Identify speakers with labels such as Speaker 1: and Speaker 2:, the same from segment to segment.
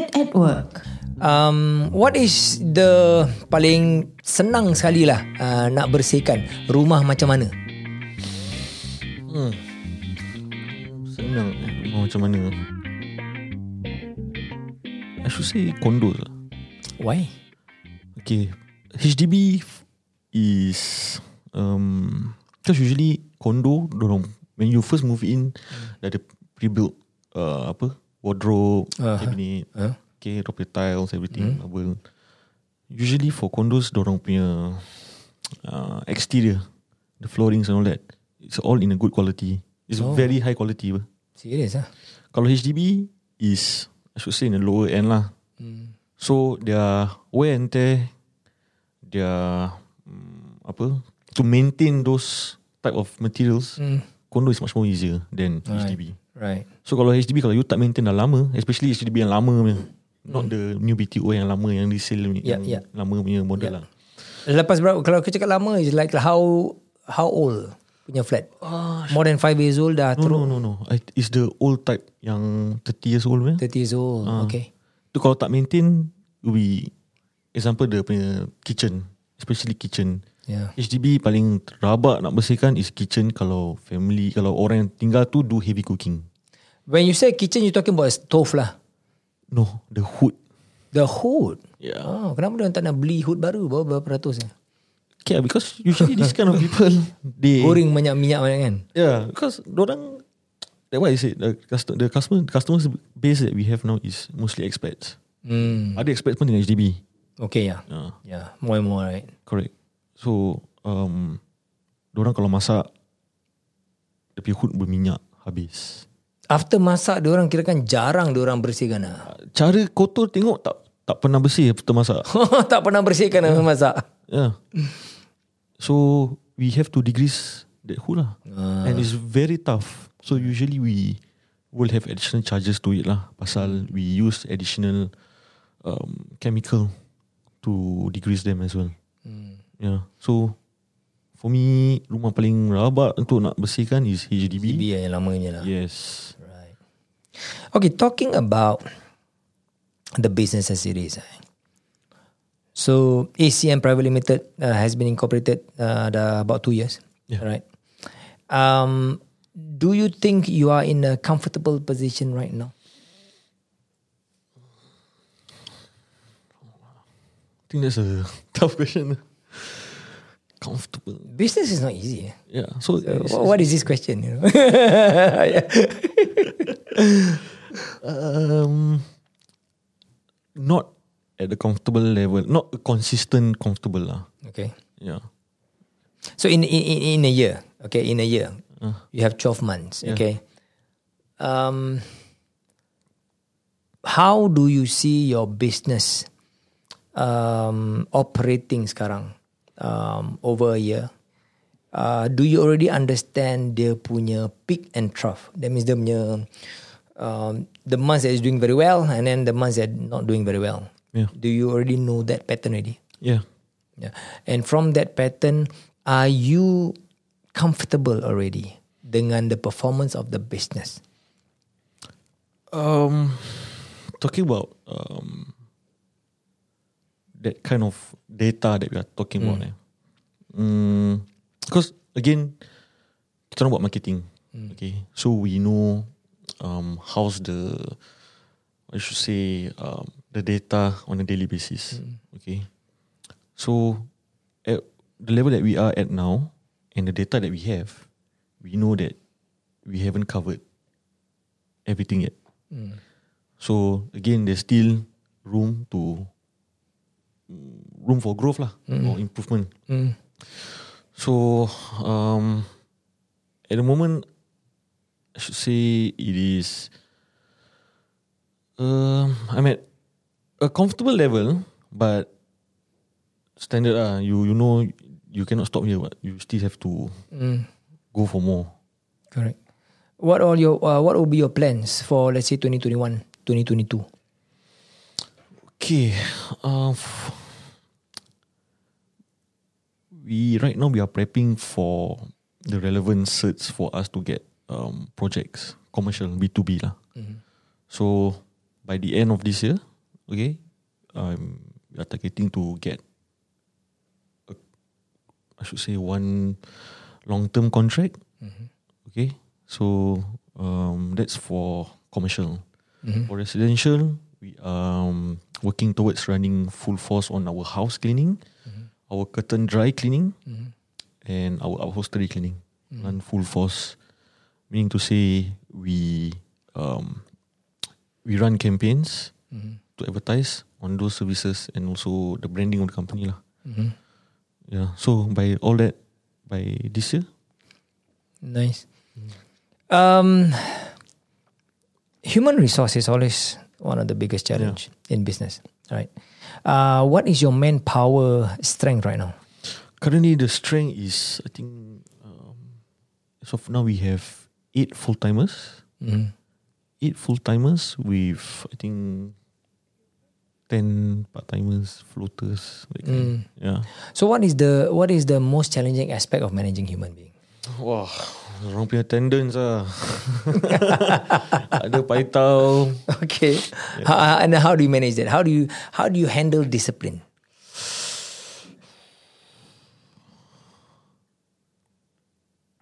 Speaker 1: Dad at work.
Speaker 2: Um, what is the paling senang sekali lah uh, nak bersihkan rumah macam mana?
Speaker 3: Senang Rumah macam mana I should say condos lah
Speaker 2: Why?
Speaker 3: Okay HDB is um, Because usually condo dorang when you first move in dah ada pre-built uh, apa wardrobe,
Speaker 2: Uh-huh.
Speaker 3: cabinet,
Speaker 2: Huh?
Speaker 3: okay, drop tiles, everything. marble. Usually for condos dorang punya uh, exterior, the floorings and all that, it's all in a good quality. It's
Speaker 2: Oh.
Speaker 3: very high quality. Bah.
Speaker 2: Serius ah?
Speaker 3: Kalau HDB is I should say in the lower end lah. So their wear and tear, their um, apa to maintain those type of materials,
Speaker 2: Hmm.
Speaker 3: condo is much more easier than
Speaker 2: Right.
Speaker 3: HDB.
Speaker 2: Right.
Speaker 3: So kalau HDB kalau you tak maintain dah lama, especially HDB yang lama punya, not the new BTO yang lama yang resale punya,
Speaker 2: Yeah,
Speaker 3: yang
Speaker 2: yeah.
Speaker 3: lama punya model
Speaker 2: Yeah.
Speaker 3: lah.
Speaker 2: Lepas berapa kalau aku cakap lama is like how how old punya flat? More than 5 years old dah
Speaker 3: No,
Speaker 2: teruk.
Speaker 3: no, no, no. It's the old type yang 30 years old punya.
Speaker 2: 30 years old.
Speaker 3: Ah.
Speaker 2: Okay.
Speaker 3: Tu kalau tak maintain, we example the punya kitchen, especially kitchen.
Speaker 2: Yeah.
Speaker 3: HDB paling rabak nak bersihkan is kitchen kalau family, kalau orang yang tinggal tu do heavy cooking.
Speaker 2: When you say kitchen you talking about stove lah.
Speaker 3: No, the hood.
Speaker 2: The hood.
Speaker 3: Yeah.
Speaker 2: Oh, kenapa dia tak nak beli hood baru baru berapa ratus ni?
Speaker 3: Okay, because usually this kind of people, they...
Speaker 2: Goreng banyak minyak banyak kan?
Speaker 3: Yeah, because orang that why I said the customer the customer customer base that we have now is mostly expats.
Speaker 2: Hmm.
Speaker 3: Ada expats pun dengan HDB.
Speaker 2: Okay ya.
Speaker 3: Yeah,
Speaker 2: Yeah, more and more right.
Speaker 3: correct. So um, orang kalau masak, punya hood berminyak habis.
Speaker 2: After masak dia orang kirakan jarang dia orang bersihkan lah.
Speaker 3: Cara kotor tengok tak tak pernah bersih after masak.
Speaker 2: tak pernah bersihkan yeah. masak.
Speaker 3: Yeah. So we have to degrease that hood lah.
Speaker 2: Ah.
Speaker 3: And it's very tough. So usually we will have additional charges to it lah. Pasal we use additional um, chemical to degrease them as well.
Speaker 2: Hmm.
Speaker 3: Yeah. So for me rumah paling rabak untuk nak bersihkan is HDB.
Speaker 2: BB yang lamanya lah.
Speaker 3: Yes.
Speaker 2: Right. Okay, talking about the business as it is. eh. So ACM Private Limited uh, has been incorporated uh, dah about two years,
Speaker 3: Yeah.
Speaker 2: right? Um, do you think you are in a comfortable position right now?
Speaker 3: I think that's a tough question. Comfortable.
Speaker 2: Business is not easy.
Speaker 3: Yeah. So,
Speaker 2: So, what is this question? You know?
Speaker 3: Um, not at the comfortable level, not a consistent comfortable lah.
Speaker 2: okay.
Speaker 3: Yeah.
Speaker 2: So in in in- in a year, okay, in a year,
Speaker 3: Uh.
Speaker 2: you have twelve months,
Speaker 3: Yeah.
Speaker 2: okay. Um, how do you see your business um, operating sekarang um, over a year? Uh, do you already understand dia punya peak and trough? That means dia punya um, the months that is doing very well and then the months that not doing very well.
Speaker 3: Yeah.
Speaker 2: Do you already know that pattern already?
Speaker 3: Yeah.
Speaker 2: Yeah. And from that pattern, are you comfortable already dengan the performance of the business?
Speaker 3: Um, talking about um, that kind of data that we are talking about, eh. Mm, because again, kita buat marketing, okay. So we know um, how's the I should say um, the data on a daily basis, okay. So at the level that we are at now, and the data that we have, we know that we haven't covered everything yet. So again, there's still room to room for growth lah or improvement.
Speaker 2: Mm.
Speaker 3: So um, at the moment, I should say it is. Um, I'm at a comfortable level, but standard ah. You you know you cannot stop here. What you still have to
Speaker 2: Mm.
Speaker 3: go for more.
Speaker 2: Correct. What are your uh, what will be your plans for let's say 2021, 2022?
Speaker 3: Okay. Uh, f- we right now we are prepping for the relevant certs for us to get um, projects commercial B two B lah. So by the end of this year, Okay, um, we are targeting to get, a, I should say, one long-term contract. Okay, so um, that's for commercial. For residential, we are um, working towards running full force on our house cleaning, our curtain dry cleaning, mm-hmm. and our upholstery cleaning. Mm-hmm. Run full force, meaning to say we um, we run campaigns mm-hmm. to advertise on those services and also the branding of the company lah. Yeah. So by all that, by this year,
Speaker 2: Nice. Mm. Um, human resource is always one of the biggest challenge in business, right? Uh, what is your manpower strength right now?
Speaker 3: currently the strength is I think um, as of now we have eight full timers,
Speaker 2: Mm.
Speaker 3: eight full timers with I think ten part timers, floaters. That kind. Yeah.
Speaker 2: So what is the what is the most challenging aspect of managing human being?
Speaker 3: Wah, orang punya attendance ah. Ada paitau.
Speaker 2: Okay, How- and how do you manage that? How do you how do you handle discipline?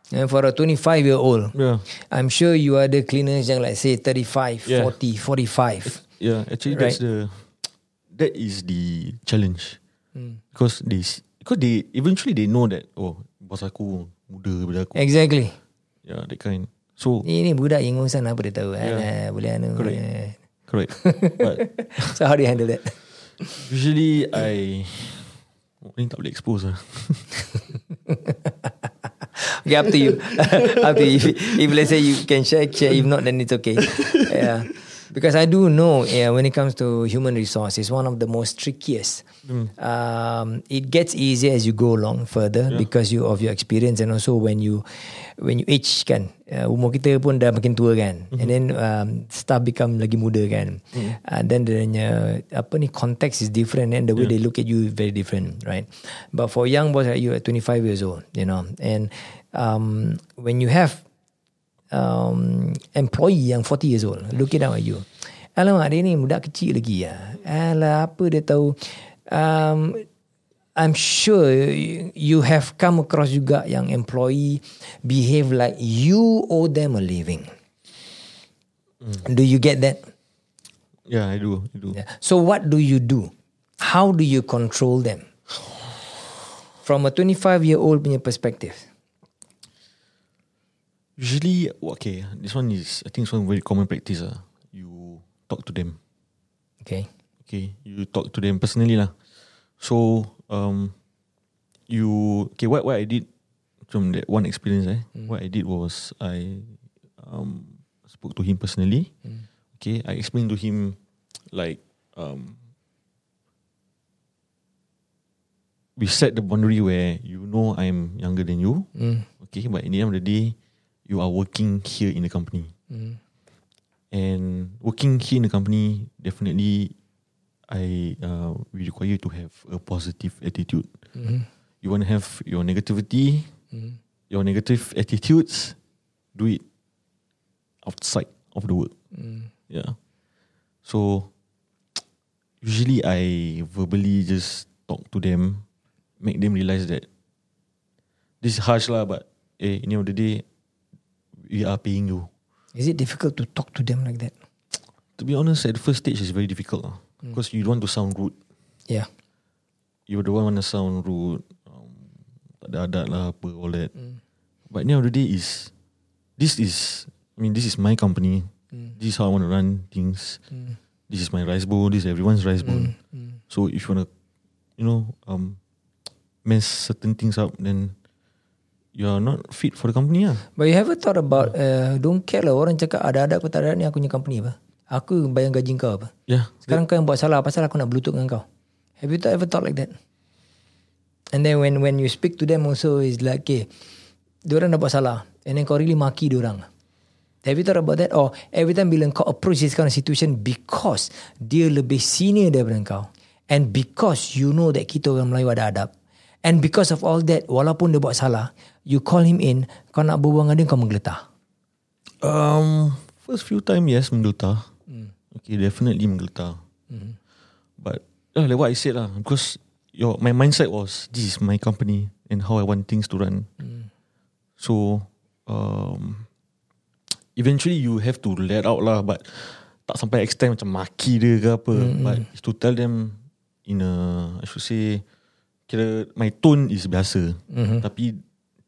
Speaker 2: And for a 25 year old,
Speaker 3: Yeah.
Speaker 2: I'm sure you are the cleaners yang like say 35,
Speaker 3: Yeah.
Speaker 2: 40, 45.
Speaker 3: Yeah, actually that's the that is the challenge.
Speaker 2: Hmm.
Speaker 3: Because they because they eventually they know that oh bos aku muda daripada aku.
Speaker 2: Exactly.
Speaker 3: Yeah, that kind. So
Speaker 2: Ini budak ingusan apa dia tahu.
Speaker 3: Yeah.
Speaker 2: Yeah. boleh anu.
Speaker 3: Correct.
Speaker 2: eh.
Speaker 3: correct. But
Speaker 2: So how do you handle that?
Speaker 3: usually I oh, ni tak boleh expose lah.
Speaker 2: Okay, up to you. up to you. If, if let's say you can share, share. If not, then it's okay. Yeah. Because I do know, yeah, when it comes to human resource, it's one of the most trickiest. Um, it gets easier as you go along further because you of your experience and also when you when you age kan, uh, umur kita pun dah makin tua kan, and then um, stuff become lagi muda kan, and then the apa ni context is different and the way they look at you is very different, right? But for young boys like you at 25 years old, you know, and um, when you have um, employee yang 40 years old looking down at you. Alamak dia ni budak kecil lagi ya. Alah apa dia tahu. Um, I'm sure you have come across juga yang employee behave like you owe them a living. Do you get that?
Speaker 3: Yeah, I do. I do.
Speaker 2: Yeah. So what do you do? How do you control them? From a 25 year old punya perspective.
Speaker 3: Usually, okay, this one is I think it's one very common practice. Ah, you talk to them.
Speaker 2: Okay.
Speaker 3: Okay, you talk to them personally lah. So, um, you okay? What what I did from that one experience, eh? What I did was I um spoke to him personally. Okay, I explained to him like um we set the boundary where you know I'm younger than you.
Speaker 2: Mm.
Speaker 3: Okay, but in the end of the day, you are working here in the company.
Speaker 2: Mm.
Speaker 3: And working here in the company, definitely, I uh, we require you to have a positive attitude.
Speaker 2: Mm.
Speaker 3: You want to have your negativity,
Speaker 2: Mm.
Speaker 3: your negative attitudes, do it outside of the work.
Speaker 2: Mm.
Speaker 3: Yeah. So usually I verbally just talk to them, make them realize that this is harsh lah, but eh, in the end of the day, we are paying you.
Speaker 2: Is it difficult to talk to them like that?
Speaker 3: To be honest, at the first stage it's very difficult lah. Because you don't want to sound rude.
Speaker 2: Yeah.
Speaker 3: You don't want to sound rude. Um, tak ada adat lah apa all that. Hmm. But now the end of the day is this is I mean this is my company. Hmm. This is how I want to run things. This is my rice bowl. This is everyone's rice bowl. So if you want to, you know, um, mess certain things up, then you are not fit for the company lah.
Speaker 2: But you ever thought about uh, don't care lah orang cakap ada adat atau tak ada ni aku punya company apa? Aku bayang gaji kau apa?
Speaker 3: Yeah.
Speaker 2: Sekarang kau yang buat salah pasal aku nak bluetooth dengan kau. Have you thought, ever thought like that? And then when when you speak to them also is like okay, diorang dah buat salah and then kau really maki diorang. Have you thought about that? Or every time bila kau approach this kind of situation because dia lebih senior daripada kau and because you know that kita orang Melayu ada adab and because of all that walaupun dia buat salah you call him in kau nak berbual dengan dia kau menggeletar.
Speaker 3: Um, first few time yes menggeletar. Okay, definitely menggeletar. But uh, like what I said lah, because your my mindset was this is my company and how I want things to run. So um, eventually you have to let out lah, but tak sampai extend macam maki dia ke apa. But is to tell them in a I should say kira my tone is biasa, tapi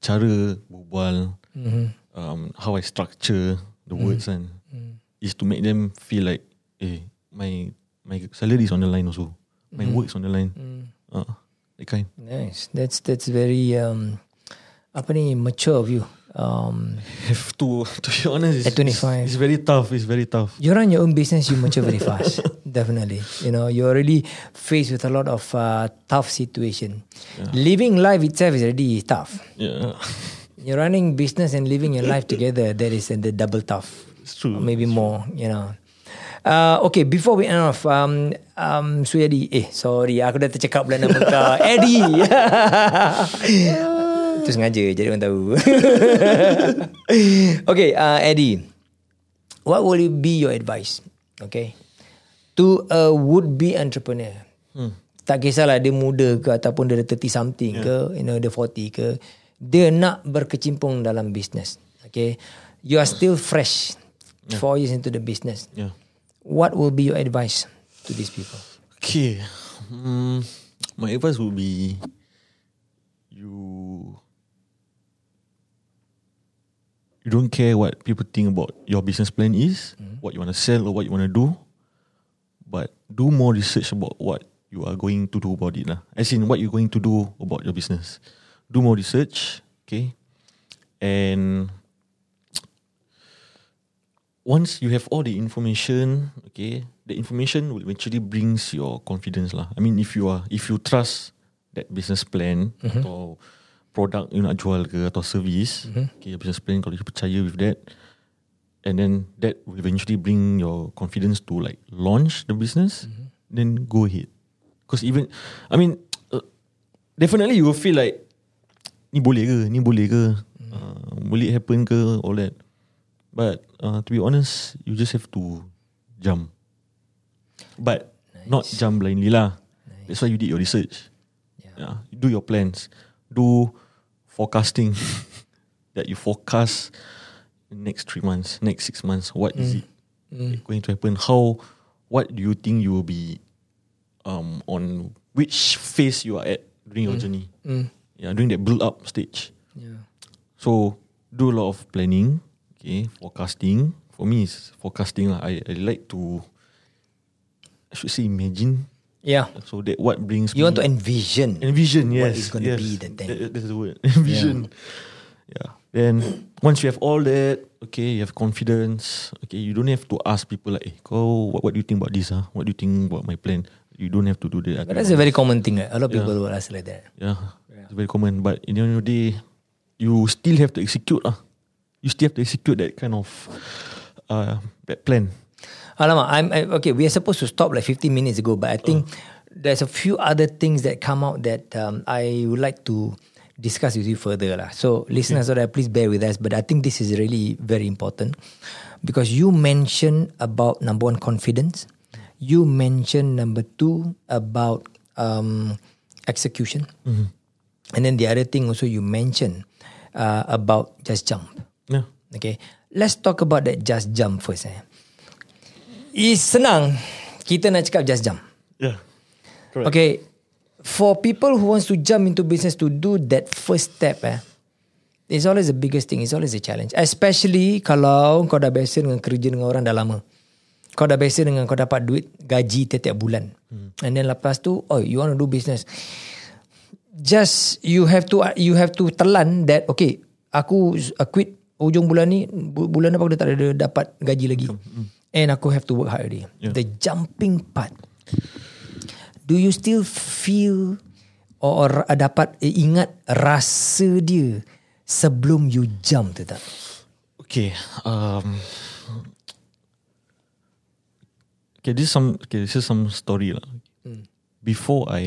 Speaker 3: cara berbual, um, how I structure the words kan, is to make them feel like, eh, my my salary is on the line also, my work is on the line, uh, that kind.
Speaker 2: Nice. That's that's very um, apa ni mature of you. Um,
Speaker 3: Have to to be honest, it's,
Speaker 2: At 25.
Speaker 3: it's very tough. It's very tough.
Speaker 2: you run your own business, you mature very fast. Definitely. You know, you're already faced with a lot of uh, tough situation. Living life itself is already tough.
Speaker 3: Yeah,
Speaker 2: You're running business and living your life together, that is uh, the double tough.
Speaker 3: it's true.
Speaker 2: Or maybe more, you know. Uh, okay, before we end off, um, um, Suyadi, eh, sorry, aku dah tercakap pula nama kau. Eddie. Itu sengaja, jadi orang tahu. okay, uh, Eddie, what will be your advice, okay, to a would-be entrepreneur? Hmm. Tak kisahlah dia muda ke ataupun dia dah 30 something yeah. ke, you know, dia 40 ke, dia nak berkecimpung dalam business, okay. You are still fresh, yeah. four years into the business.
Speaker 3: Yeah.
Speaker 2: What will be your advice to these people?
Speaker 3: Okay. Mm, my advice would be you you don't care what people think about your business plan is, what you want to sell or what you want to do, but do more research about what you are going to do about it. Lah. As in what you're going to do about your business. Do more research, okay? And once you have all the information, okay, the information will eventually brings your confidence lah. I mean, if you are if you trust that business plan atau product you nak jual ke atau service, okay, your business plan kalau you percaya with that, and then that will eventually bring your confidence to like launch the business, then go ahead. Because even, I mean, uh, definitely you will feel like ni boleh ke, ni boleh ke, uh, will it happen ke, all that. But uh, to be honest, you just have to jump. But not jump blindly lah. That's why you did your research. Yeah. You do your plans. Do forecasting. that you forecast next three months, next six months. What is mm. it mm. going to happen? How? What do you think you will be? Um, on which phase you are at during your mm. journey? Yeah, during that build up stage.
Speaker 2: Yeah.
Speaker 3: So do a lot of planning, okay, forecasting. For me, it's forecasting. I, I like to, I should say, imagine.
Speaker 2: Yeah.
Speaker 3: So that what brings
Speaker 2: You want to envision.
Speaker 3: envision. Yes,
Speaker 2: what is gonna
Speaker 3: yes.
Speaker 2: be the thing.
Speaker 3: That- that's the word. Envision. Yeah. Then once you have all that, okay, you have confidence. Okay, you don't have to ask people like, "Eh, kau, what, what do you think about this? Huh? What do you think about my plan?" You don't have to do that.
Speaker 2: But that's a very common thing. Right? A lot of people will ask like that.
Speaker 3: Yeah, it's very common. But in the end of the day, you still have to execute. Ah, You still have to execute that kind of uh, that plan.
Speaker 2: Alamak, I'm I, okay. We are supposed to stop like 15 minutes ago, but I think there's a few other things that come out that um, I would like to discuss with you further, lah. So, listeners, out there, please bear with us. But I think this is really very important because you mentioned about number one confidence. You mentioned number two about um, execution, and then the other thing also you mentioned uh, about just jump.
Speaker 3: Yeah.
Speaker 2: Okay, let's talk about that just jump first. Eh. Is senang kita nak cakap just jump.
Speaker 3: Yeah. Correct.
Speaker 2: Okay, for people who wants to jump into business to do that first step, eh, it's always the biggest thing. It's always a challenge. Especially kalau kau dah biasa dengan kerja dengan orang dah lama. Kau dah biasa dengan kau dapat duit gaji tiap-tiap bulan. Hmm. And then lepas tu, oh, you want to do business. Just you have to you have to telan that okay, aku uh, quit ujung bulan ni bu- bulan depan aku dah tak ada dapat gaji lagi. And aku have to work hard already.
Speaker 3: Yeah.
Speaker 2: The jumping part. Do you still feel or dapat ingat rasa dia sebelum you jump tu tak?
Speaker 3: Okay. Um. Okay, this is some. Okay, this is some story lah. Before I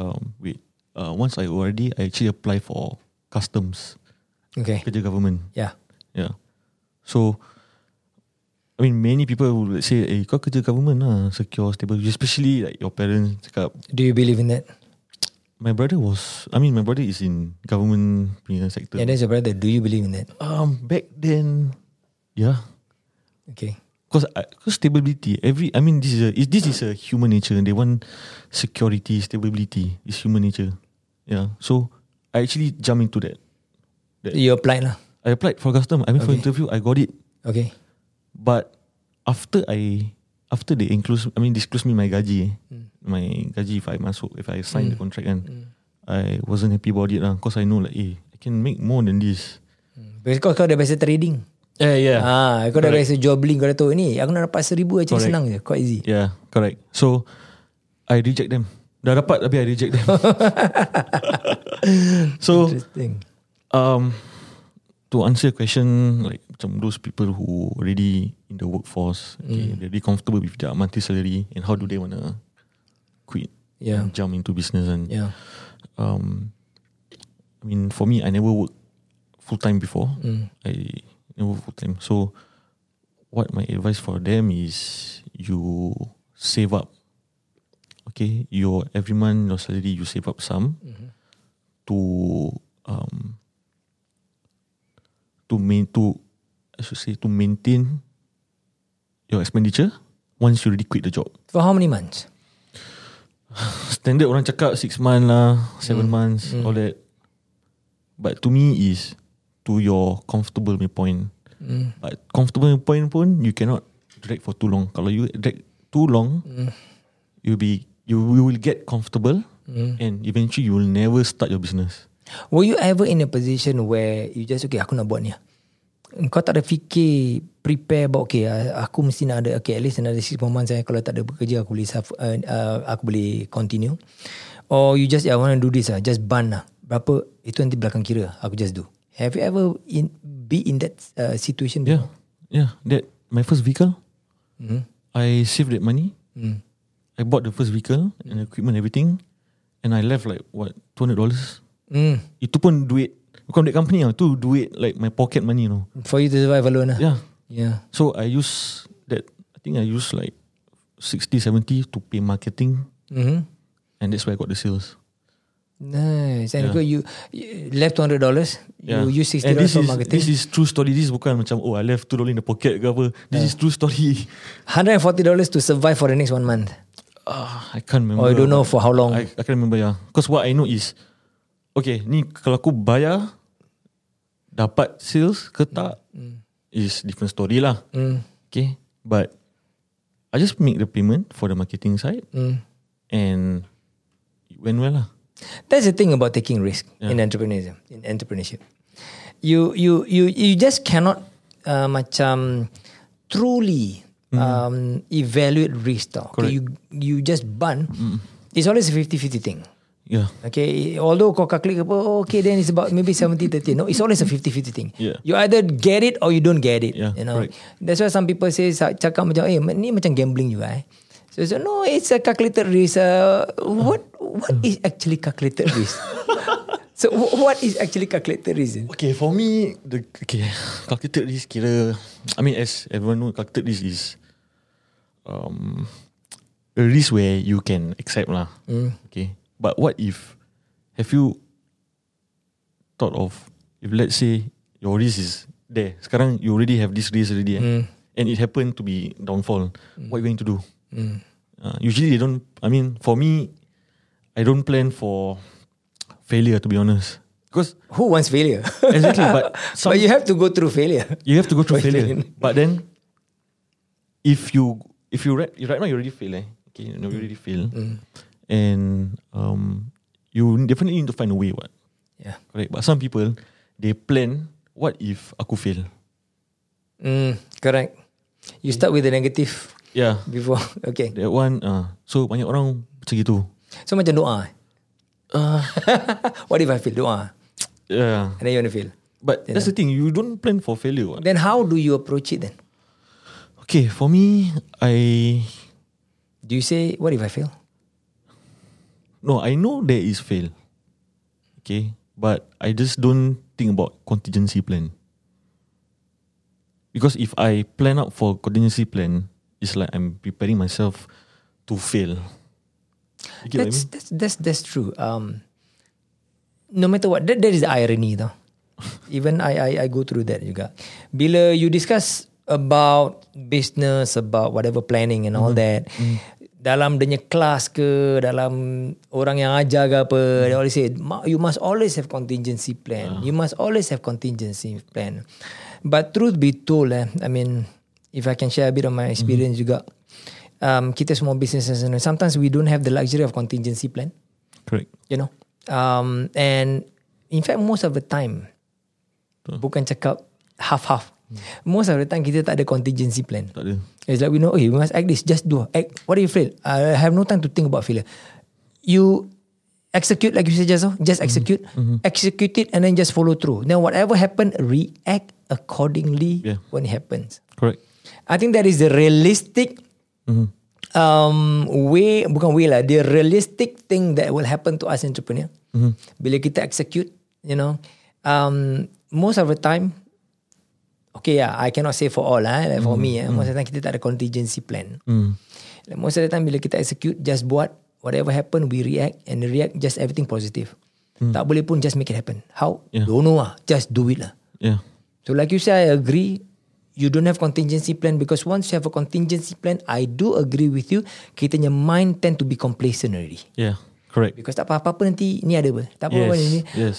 Speaker 3: um wait, uh, once I already I actually apply for customs
Speaker 2: Okay.
Speaker 3: kerja government.
Speaker 2: Yeah.
Speaker 3: Yeah. So I mean, many people would say, eh, kau kerja government lah, secure, stable. Especially like your parents cakap,
Speaker 2: Do you believe in that?
Speaker 3: my brother was, I mean, my brother is in government punya sector.
Speaker 2: Yeah, that's your brother. Do you believe in that?
Speaker 3: Um, back then, yeah,
Speaker 2: Okay.
Speaker 3: Because because stability, every I mean this is a is- this is a human nature. They want security, stability. It's human nature. Yeah. So I actually jump into that.
Speaker 2: You applied lah.
Speaker 3: I applied for custom. I went for interview. I got it.
Speaker 2: Okay.
Speaker 3: But after I after they include, I mean disclose me my gaji, eh, my gaji if I masuk, if I sign the contract, and I wasn't happy about it lah. Cause I know like, eh, I can make more than this.
Speaker 2: Because kau dah biasa trading.
Speaker 3: Yeah, yeah.
Speaker 2: Ah, kau dah biasa beli kau dah tahu ni. Aku nak dapat seribu
Speaker 3: Correct.
Speaker 2: senang je. Quite easy.
Speaker 3: Yeah, correct. So I reject them. Dah dapat tapi I reject them. so um to answer your question like macam those people who already in the workforce, okay, they're really comfortable with their monthly salary and how do they wanna quit
Speaker 2: Yeah.
Speaker 3: and jump into business and
Speaker 2: Yeah.
Speaker 3: um I mean for me I never worked full time before.
Speaker 2: Mm.
Speaker 3: I never full time. So what my advice for them is you save up. Okay, your every month your salary you save up some to um to main to I should say to maintain your expenditure once you already quit the job.
Speaker 2: For how many months?
Speaker 3: Standard orang cakap six months lah, seven months, all that. But to me is to your comfortable punya point.
Speaker 2: Mm.
Speaker 3: But comfortable point pun you cannot drag for too long. Kalau you drag too long, you'll be you, you will get comfortable and eventually you will never start your business.
Speaker 2: Were you ever in a position where you just okay aku nak buat ni. Kau tak ada fikir prepare about okay uh, aku mesti nak ada okay at least another 6 months saya kalau tak ada bekerja aku boleh uh, uh, aku boleh continue. Or you just yeah, I want to do this ah just ban lah. Berapa itu nanti belakang kira aku just do. Have you ever in be in that uh, situation?
Speaker 3: Yeah, yeah. That my first vehicle,
Speaker 2: Mm.
Speaker 3: I saved that money.
Speaker 2: Mm.
Speaker 3: I bought the first vehicle and equipment everything, and I left like what two hundred dollars.
Speaker 2: Mm.
Speaker 3: Itu pun duit bukan duit company lah. Tu duit like my pocket money, you know.
Speaker 2: For you to survive alone lah.
Speaker 3: Yeah.
Speaker 2: Yeah.
Speaker 3: So I use that. I think I use like 60, 70 to pay marketing,
Speaker 2: Mm-hmm.
Speaker 3: and that's where I got the sales.
Speaker 2: Nice. And
Speaker 3: Yeah.
Speaker 2: you, you left two hundred dollars.
Speaker 3: Yeah.
Speaker 2: You use sixty
Speaker 3: And
Speaker 2: dollars
Speaker 3: this
Speaker 2: for
Speaker 3: is
Speaker 2: marketing.
Speaker 3: this is true story. This is bukan macam oh I left two dollar in the pocket ke apa. This is true story.
Speaker 2: Hundred and forty dollars to survive for the next one month.
Speaker 3: Ah, I can't remember.
Speaker 2: Or you don't know for how long.
Speaker 3: I, I can't remember yeah. Because what I know is, okay, ni kalau aku bayar dapat sales ke tak is different story lah.
Speaker 2: Mm.
Speaker 3: Okay, but I just make the payment for the marketing side
Speaker 2: Mm.
Speaker 3: and it went well lah.
Speaker 2: That's the thing about taking risk in entrepreneurship. In entrepreneurship, you you you you just cannot uh, macam truly um, evaluate risk. Tau. Okay, you you just bun. It's always a 50-50 thing.
Speaker 3: Yeah,
Speaker 2: Okay, although kau calculate apa, oh, okay, then it's about maybe 70-30. No, it's always a 50-50 thing.
Speaker 3: Yeah.
Speaker 2: You either get it or you don't get it.
Speaker 3: Yeah,
Speaker 2: you know.
Speaker 3: correct.
Speaker 2: That's why some people say sa- cakap macam, eh, ni macam gambling juga eh. So, so no, it's a calculated risk. Uh, what what is actually calculated risk? so wh- what is actually calculated risk?
Speaker 3: Okay, for me, the okay, calculated risk kira, I mean, as everyone know, calculated risk is um a risk where you can accept lah. Okay, but what if have you thought of if let's say your risk is there, sekarang you already have this risk already, eh, and it happened to be downfall, what are you going to do? Uh, usually they don't. I mean, for me, I don't plan for failure to be honest, because
Speaker 2: Who wants failure?
Speaker 3: exactly, but some
Speaker 2: but you have to go through failure.
Speaker 3: you have to go through failure. But then, if you if you right, right now you already fail, eh? Okay, you know, you already fail, and um, you definitely need to find a way. What
Speaker 2: Yeah.
Speaker 3: correct? But some people they plan. What if aku fail?
Speaker 2: Mm, correct. You start with the negative
Speaker 3: Yeah,
Speaker 2: before. Okay.
Speaker 3: that one. Uh, so banyak orang macam gitu.
Speaker 2: So macam doa. eh? what if I fail? Doa.
Speaker 3: Yeah,
Speaker 2: And then you want to fail.
Speaker 3: but that's the thing. You don't plan for failure. What?
Speaker 2: Then how do you approach it then?
Speaker 3: Okay, for me, I
Speaker 2: Do you say, what if I fail?
Speaker 3: No, I know there is fail. Okay, but I just don't think about contingency plan. Because if I plan out for contingency plan, it's like I'm preparing myself to fail.
Speaker 2: That's,
Speaker 3: I mean?
Speaker 2: that's that's that's true. Um, no matter what, that, that is the irony though. Even I, I I go through that juga. Bila you discuss about business, about whatever planning and all that, dalam dia kelas ke, dalam orang yang ajar ke apa, they always say, "Ma- you must always have contingency plan. You must always have contingency plan. But truth be told, eh, I mean, if I can share a bit of my experience juga, um, kita semua businesses, sometimes we don't have the luxury of contingency plan.
Speaker 3: Correct.
Speaker 2: you know? Um, and in fact most of the time bukan cakap half-half most of the time kita tak ada contingency plan.
Speaker 3: Tak ada.
Speaker 2: it's like we know okay we must act this just do. Act what do you feel I have no time to think about failure. You execute like you said just now just execute. Execute it and then just follow through. Then whatever happen react accordingly
Speaker 3: Yeah.
Speaker 2: when it happens.
Speaker 3: Correct.
Speaker 2: I think that is the realistic um, way, bukan way lah, the realistic thing that will happen to us entrepreneur. Bila kita execute, you know, um, most of the time, okay yeah, I cannot say for all lah, like for me, eh, most of the time kita tak ada contingency plan. Like most of the time bila kita execute, just buat, whatever happen, we react, and react just everything positive. Tak boleh pun just make it happen. How?
Speaker 3: Yeah.
Speaker 2: Don't know lah, just do it lah.
Speaker 3: Yeah.
Speaker 2: So like you say, I agree. You don't have contingency plan because once you have a contingency plan, I do agree with you. Kita punya mind tend to be complacent already.
Speaker 3: Yeah. Correct.
Speaker 2: Because tak apa-apa nanti ni ada apa. Tak apa-apa
Speaker 3: Yes.
Speaker 2: ni.
Speaker 3: Yes.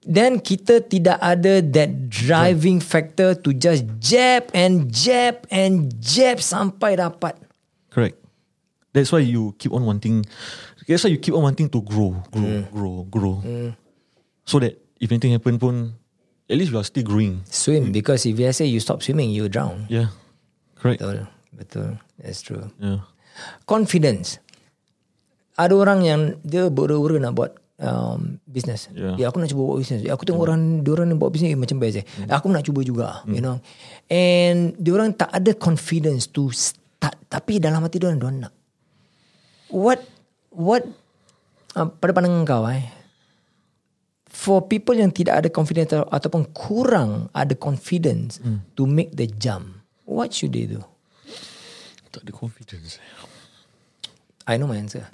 Speaker 2: Then kita tidak ada that driving factor to just jab and jab and jab sampai dapat.
Speaker 3: Correct. That's why you keep on wanting. That's why you keep on wanting to grow, grow,
Speaker 2: Mm.
Speaker 3: grow, grow. So that if anything happen pun, at least you are still growing.
Speaker 2: Swim because if you say you stop swimming, you drown.
Speaker 3: Yeah. Correct.
Speaker 2: Betul. Betul. That's true.
Speaker 3: Yeah.
Speaker 2: confidence. Ada orang yang dia bera-bera nak buat um, business.
Speaker 3: Yeah.
Speaker 2: Ya, aku nak cuba buat business. Aku tengok orang dia orang yang buat business eh, macam best eh. Aku nak cuba juga, you know. And dia orang tak ada confidence to start tapi dalam hati dia orang dia nak. What what uh, pada pandangan kau eh for people yang tidak ada confidence atau, ataupun kurang ada confidence to make the jump, what should they do?
Speaker 3: Tak ada confidence.
Speaker 2: I know my answer.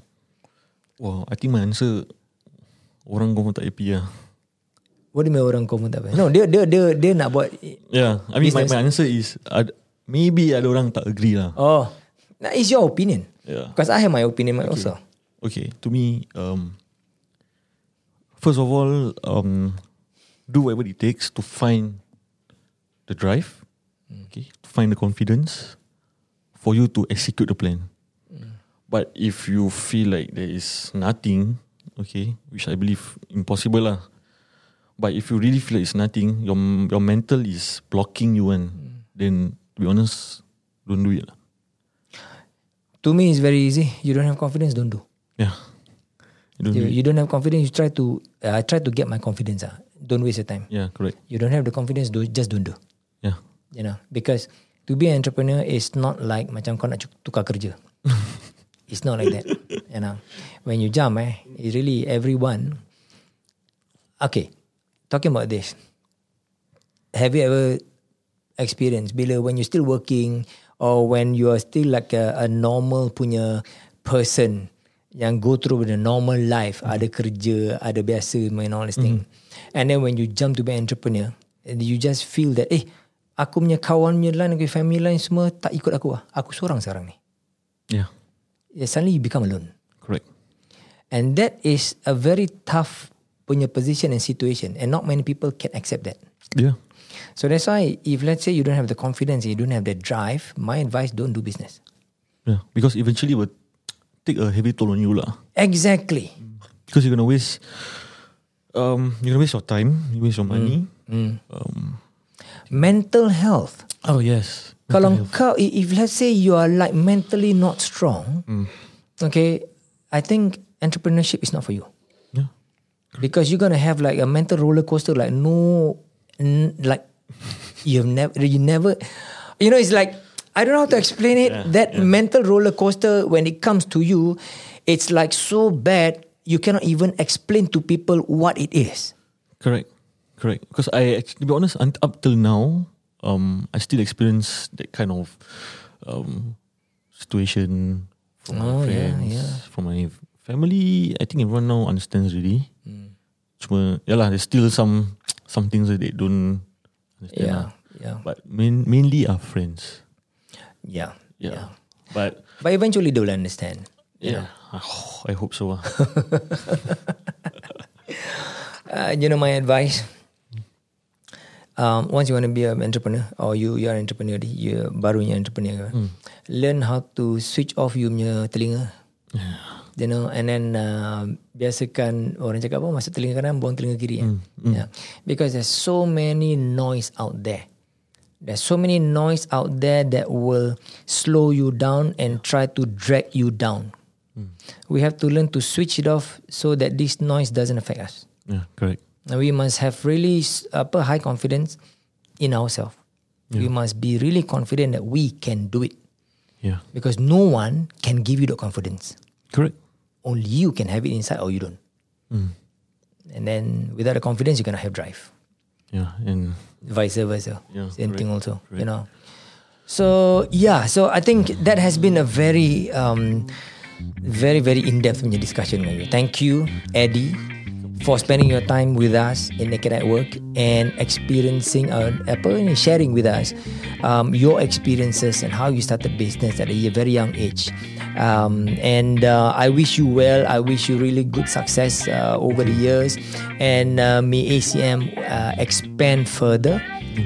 Speaker 3: Wow, I think my answer orang kau tak happy lah.
Speaker 2: What do you mean orang confirm tak payah? No, dia dia dia dia nak buat
Speaker 3: Yeah, I mean my, my answer is ad, maybe ada orang tak agree lah.
Speaker 2: oh, that is your opinion.
Speaker 3: Yeah.
Speaker 2: Because I have my opinion also.
Speaker 3: Okay, to me, um, first of all, um, do whatever it takes to find the drive, okay, to find the confidence for you to execute the plan. But if you feel like there is nothing, okay, which I believe impossible lah. But if you really feel like it's nothing, your your mental is blocking you, and then to be honest, don't do it lah.
Speaker 2: To me, it's very easy. You don't have confidence, don't do.
Speaker 3: Yeah, you don't
Speaker 2: You,
Speaker 3: do
Speaker 2: you don't have confidence, you try to. Uh, I try to get my confidence. Ah, don't waste your time.
Speaker 3: Yeah, correct.
Speaker 2: You don't have the confidence, do just don't do.
Speaker 3: Yeah.
Speaker 2: You know, because to be an entrepreneur is not like macam kau nak tukar kerja. it's not like that. You know, when you jump, eh, it's really everyone. Okay, talking about this. Have you ever experienced bila when you're still working or when you are still like a, a normal punya person yang go through the normal life, ada kerja, ada biasa, and all this thing. And then when you jump to be an entrepreneur, you just feel that, eh, aku punya kawan punya line, aku family line semua tak ikut aku lah. Aku seorang sekarang ni.
Speaker 3: Yeah,
Speaker 2: suddenly you become alone.
Speaker 3: correct.
Speaker 2: And that is a very tough punya position and situation. And not many people can accept that.
Speaker 3: Yeah.
Speaker 2: So that's why if let's say you don't have the confidence, you don't have the drive, my advice, don't do business.
Speaker 3: Yeah. Because eventually it will take a heavy toll on you lah.
Speaker 2: Exactly.
Speaker 3: Because you're gonna waste um you're gonna waste your time, you waste your money. Um
Speaker 2: Mental health.
Speaker 3: Oh yes.
Speaker 2: Kalau kau, if let's say you are like mentally not strong, mm. okay, I think entrepreneurship is not for you.
Speaker 3: Yeah.
Speaker 2: Because you're gonna have like a mental roller coaster, like no, n- like you've never, you never, you know, it's like I don't know how to explain it.
Speaker 3: Yeah,
Speaker 2: that mental roller coaster when it comes to you, it's like so bad you cannot even explain to people what it is.
Speaker 3: Correct. Correct. Because I to be honest, up till now, um, I still experience that kind of um, situation from
Speaker 2: Oh,
Speaker 3: my friends,
Speaker 2: yeah.
Speaker 3: from my family. I think everyone now understands really.
Speaker 2: Hmm.
Speaker 3: Cuma, yeah lah, there's still some some things that they don't understand.
Speaker 2: Yeah,
Speaker 3: lah.
Speaker 2: yeah,
Speaker 3: But main, mainly are friends.
Speaker 2: yeah,
Speaker 3: Yeah. But
Speaker 2: But eventually they will understand.
Speaker 3: yeah, I hope so. ah.
Speaker 2: Uh, you know my advice. Um, once you want to be an entrepreneur or you you are entrepreneur, you barunya entrepreneur, learn how to switch off you punya telinga. You know, and then uh, biasakan orang cakap apa masuk telinga kanan, buang telinga kiri. eh. Yeah, because there's so many noise out there. There's so many noise out there that will slow you down and try to drag you down. We have to learn to switch it off so that this noise doesn't affect us.
Speaker 3: yeah, correct.
Speaker 2: We must have really apa high confidence in ourselves. We must be really confident that we can do it
Speaker 3: Yeah,
Speaker 2: because no one can give you the confidence.
Speaker 3: correct.
Speaker 2: Only you can have it inside or you don't. And then without the confidence, you cannot have drive.
Speaker 3: Yeah, and
Speaker 2: Vice versa.
Speaker 3: Yeah,
Speaker 2: Same thing
Speaker 3: correct,
Speaker 2: also. You know. So yeah, so I think that has been a very um, very very in-depth punya discussion dengan you. Thank you, Eddie, for spending your time with us in Naked at Work and experiencing uh, ni, sharing with us um, your experiences and how you started business at a very young age. Um, and uh, I wish you well. I wish you really good success uh, over the years, and uh, may ACM uh, expand further.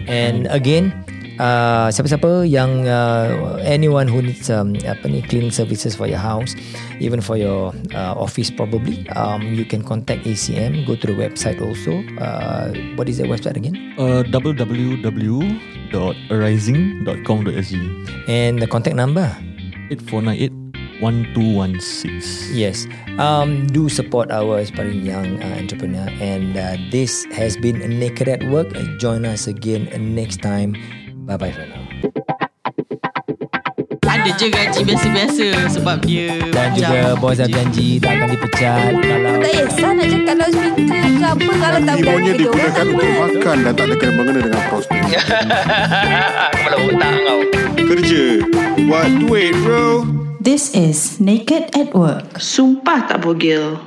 Speaker 2: And again, uh, siapa-siapa yang uh, anyone who needs um, apa ni cleaning services for your house, even for your uh, office probably, um, you can contact ACM. Go to the website also. Uh, what is the website again?
Speaker 3: uh, www.arising.com.sg
Speaker 2: And the contact number.
Speaker 3: 8498 1216.
Speaker 2: Yes. Um, do support our aspiring young uh, entrepreneur. And uh, this has been Naked at Work. Join us again next time. Bye bye for now.
Speaker 1: Ada je gaji biasa-biasa sebab dia
Speaker 2: Dan juga bos dah janji tak akan dipecat kalau
Speaker 4: Tak kisah nak cakap loudspeaker ke apa Kalau tak berani dia
Speaker 5: digunakan untuk makan dan tak ada kena mengena dengan prospek.
Speaker 2: Kepala otak kau.
Speaker 5: Kerja. Buat duit bro.
Speaker 6: This is Naked at Work.
Speaker 1: Sumpah tak bogel